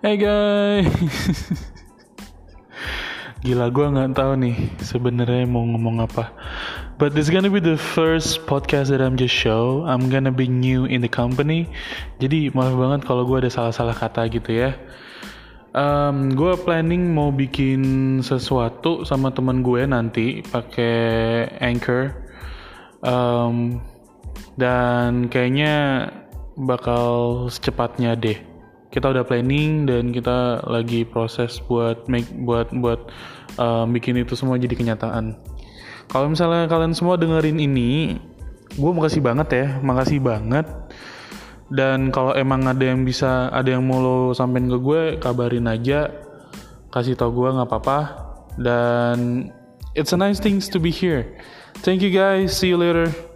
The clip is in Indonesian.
Hey guys, gila gue nggak tahu nih sebenarnya mau ngomong apa. But this gonna be the first podcast that I'm just show. I'm gonna be new in the company. Jadi maaf banget kalau gue ada salah-salah kata gitu ya. Um, gue planning mau bikin sesuatu sama temen gue nanti pakai Anchor. Um, dan kayaknya bakal secepatnya deh kita udah planning dan kita lagi proses buat make buat buat uh, bikin itu semua jadi kenyataan. Kalau misalnya kalian semua dengerin ini, gue makasih banget ya, makasih banget. Dan kalau emang ada yang bisa, ada yang mau lo sampein ke gue, kabarin aja, kasih tau gue nggak apa-apa. Dan it's a nice things to be here. Thank you guys, see you later.